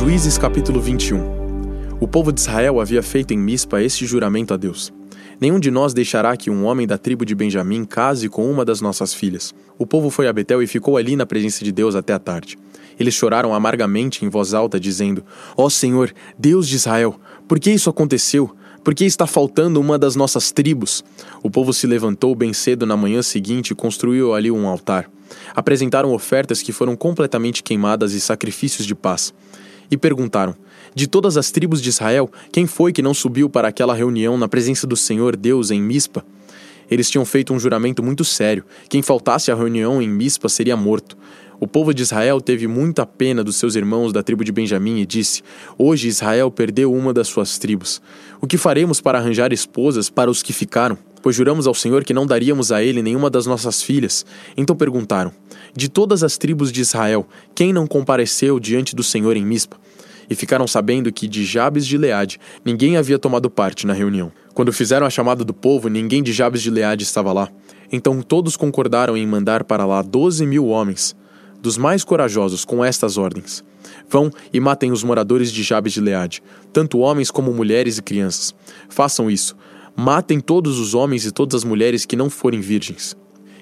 Juízes capítulo 21 O povo de Israel havia feito em Mispa este juramento a Deus. Nenhum de nós deixará que um homem da tribo de Benjamim case com uma das nossas filhas. O povo foi a Betel e ficou ali na presença de Deus até a tarde. Eles choraram amargamente em voz alta, dizendo: Ó oh Senhor, Deus de Israel, por que isso aconteceu? Por que está faltando uma das nossas tribos? O povo se levantou bem cedo na manhã seguinte e construiu ali um altar. Apresentaram ofertas que foram completamente queimadas e sacrifícios de paz e perguntaram: De todas as tribos de Israel, quem foi que não subiu para aquela reunião na presença do Senhor Deus em Mispa? Eles tinham feito um juramento muito sério: quem faltasse à reunião em Mispa seria morto. O povo de Israel teve muita pena dos seus irmãos da tribo de Benjamim e disse: Hoje Israel perdeu uma das suas tribos. O que faremos para arranjar esposas para os que ficaram? Pois juramos ao Senhor que não daríamos a ele nenhuma das nossas filhas. Então perguntaram: De todas as tribos de Israel, quem não compareceu diante do Senhor em Mispa? E ficaram sabendo que de Jabes de Leade ninguém havia tomado parte na reunião. Quando fizeram a chamada do povo, ninguém de Jabes de Leade estava lá. Então todos concordaram em mandar para lá doze mil homens dos mais corajosos com estas ordens: Vão e matem os moradores de Jabes de Leade, tanto homens como mulheres e crianças. Façam isso. Matem todos os homens e todas as mulheres que não forem virgens.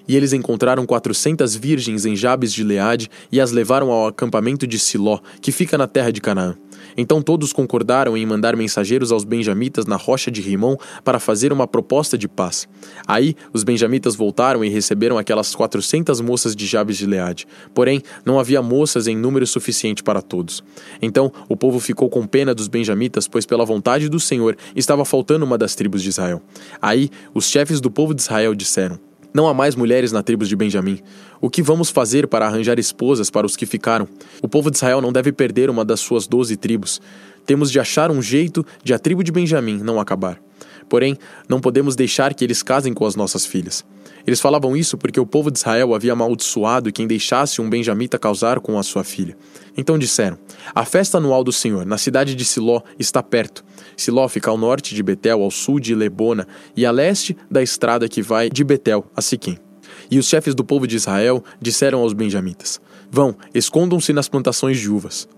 E eles encontraram quatrocentas virgens em Jabes de Leade e as levaram ao acampamento de Siló, que fica na terra de Canaã. Então todos concordaram em mandar mensageiros aos benjamitas na rocha de Rimon para fazer uma proposta de paz. Aí os benjamitas voltaram e receberam aquelas quatrocentas moças de Jabes de Leade. Porém, não havia moças em número suficiente para todos. Então o povo ficou com pena dos benjamitas, pois pela vontade do Senhor estava faltando uma das tribos de Israel. Aí os chefes do povo de Israel disseram: não há mais mulheres na tribo de Benjamim. O que vamos fazer para arranjar esposas para os que ficaram? O povo de Israel não deve perder uma das suas doze tribos. Temos de achar um jeito de a tribo de Benjamim não acabar. Porém, não podemos deixar que eles casem com as nossas filhas. Eles falavam isso porque o povo de Israel havia amaldiçoado quem deixasse um benjamita causar com a sua filha. Então disseram: A festa anual do Senhor, na cidade de Siló, está perto. Siló fica ao norte de Betel, ao sul de Lebona e a leste da estrada que vai de Betel a Siquim. E os chefes do povo de Israel disseram aos benjamitas: Vão, escondam-se nas plantações de uvas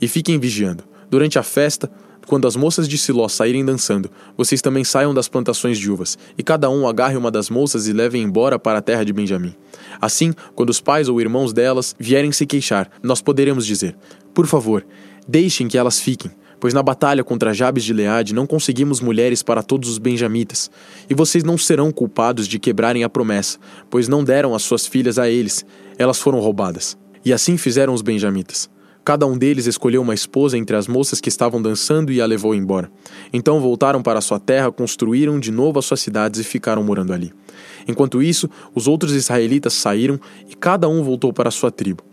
e fiquem vigiando. Durante a festa, quando as moças de Siló saírem dançando, vocês também saiam das plantações de uvas, e cada um agarre uma das moças e levem embora para a terra de Benjamim. Assim, quando os pais ou irmãos delas vierem se queixar, nós poderemos dizer: Por favor, deixem que elas fiquem, pois na batalha contra Jabes de Leade não conseguimos mulheres para todos os benjamitas, e vocês não serão culpados de quebrarem a promessa, pois não deram as suas filhas a eles, elas foram roubadas. E assim fizeram os benjamitas. Cada um deles escolheu uma esposa entre as moças que estavam dançando e a levou embora. Então voltaram para sua terra, construíram de novo as suas cidades e ficaram morando ali. Enquanto isso, os outros israelitas saíram e cada um voltou para sua tribo,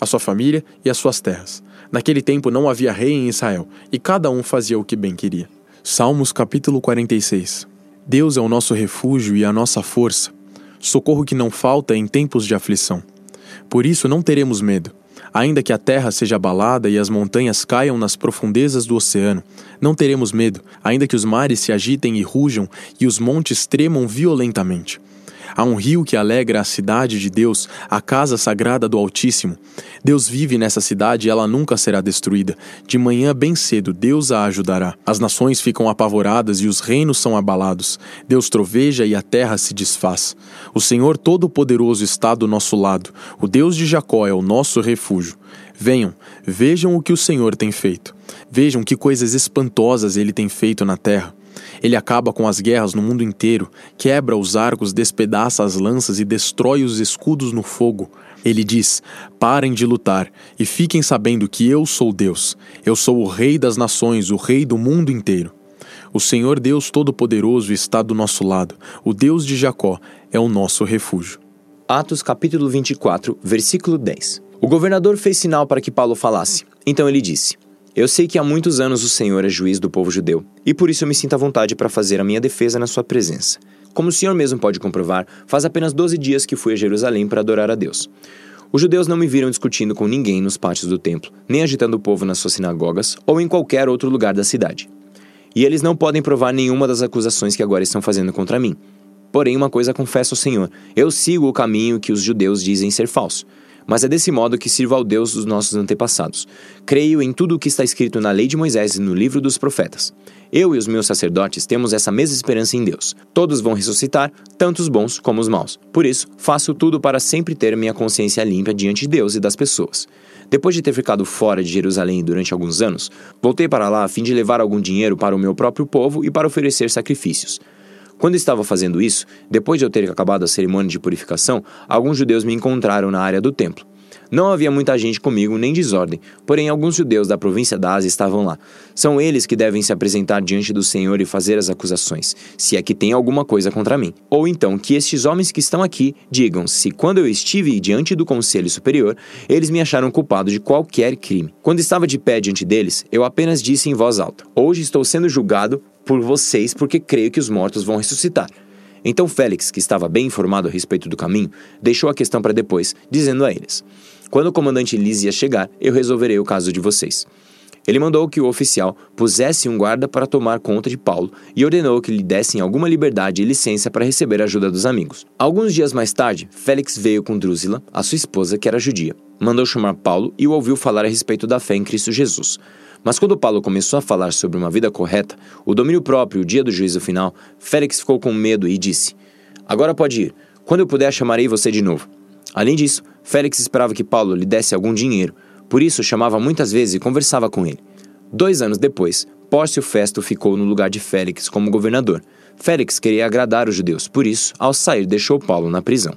a sua família e as suas terras. Naquele tempo não havia rei em Israel, e cada um fazia o que bem queria. Salmos capítulo 46 Deus é o nosso refúgio e a nossa força, socorro que não falta em tempos de aflição. Por isso não teremos medo Ainda que a terra seja abalada e as montanhas caiam nas profundezas do oceano, não teremos medo, ainda que os mares se agitem e rujam e os montes tremam violentamente. Há um rio que alegra a cidade de Deus, a casa sagrada do Altíssimo. Deus vive nessa cidade e ela nunca será destruída. De manhã bem cedo, Deus a ajudará. As nações ficam apavoradas e os reinos são abalados. Deus troveja e a terra se desfaz. O Senhor Todo-Poderoso está do nosso lado. O Deus de Jacó é o nosso refúgio. Venham, vejam o que o Senhor tem feito. Vejam que coisas espantosas ele tem feito na terra. Ele acaba com as guerras no mundo inteiro, quebra os arcos, despedaça as lanças e destrói os escudos no fogo. Ele diz: Parem de lutar e fiquem sabendo que eu sou Deus. Eu sou o Rei das nações, o Rei do mundo inteiro. O Senhor Deus Todo-Poderoso está do nosso lado. O Deus de Jacó é o nosso refúgio. Atos capítulo 24, versículo 10. O governador fez sinal para que Paulo falasse. Então ele disse: eu sei que há muitos anos o Senhor é juiz do povo judeu, e por isso eu me sinto à vontade para fazer a minha defesa na sua presença. Como o Senhor mesmo pode comprovar, faz apenas 12 dias que fui a Jerusalém para adorar a Deus. Os judeus não me viram discutindo com ninguém nos pátios do templo, nem agitando o povo nas suas sinagogas ou em qualquer outro lugar da cidade. E eles não podem provar nenhuma das acusações que agora estão fazendo contra mim. Porém, uma coisa confesso ao Senhor: eu sigo o caminho que os judeus dizem ser falso mas é desse modo que sirvo ao Deus dos nossos antepassados. Creio em tudo o que está escrito na lei de Moisés e no livro dos profetas. Eu e os meus sacerdotes temos essa mesma esperança em Deus. Todos vão ressuscitar, tanto os bons como os maus. Por isso, faço tudo para sempre ter minha consciência limpa diante de Deus e das pessoas. Depois de ter ficado fora de Jerusalém durante alguns anos, voltei para lá a fim de levar algum dinheiro para o meu próprio povo e para oferecer sacrifícios. Quando estava fazendo isso, depois de eu ter acabado a cerimônia de purificação, alguns judeus me encontraram na área do templo. Não havia muita gente comigo, nem desordem, porém alguns judeus da província da Ásia estavam lá. São eles que devem se apresentar diante do Senhor e fazer as acusações, se é que tem alguma coisa contra mim. Ou então que estes homens que estão aqui digam se, quando eu estive diante do conselho superior, eles me acharam culpado de qualquer crime. Quando estava de pé diante deles, eu apenas disse em voz alta: Hoje estou sendo julgado por vocês porque creio que os mortos vão ressuscitar. Então Félix, que estava bem informado a respeito do caminho, deixou a questão para depois, dizendo a eles: Quando o comandante Lise chegar, eu resolverei o caso de vocês. Ele mandou que o oficial pusesse um guarda para tomar conta de Paulo e ordenou que lhe dessem alguma liberdade e licença para receber a ajuda dos amigos. Alguns dias mais tarde, Félix veio com Drusila, a sua esposa, que era judia. Mandou chamar Paulo e o ouviu falar a respeito da fé em Cristo Jesus. Mas quando Paulo começou a falar sobre uma vida correta, o domínio próprio o dia do juízo final, Félix ficou com medo e disse: Agora pode ir. Quando eu puder, chamarei você de novo. Além disso, Félix esperava que Paulo lhe desse algum dinheiro, por isso chamava muitas vezes e conversava com ele. Dois anos depois, Pórcio Festo ficou no lugar de Félix como governador. Félix queria agradar os judeus, por isso, ao sair, deixou Paulo na prisão.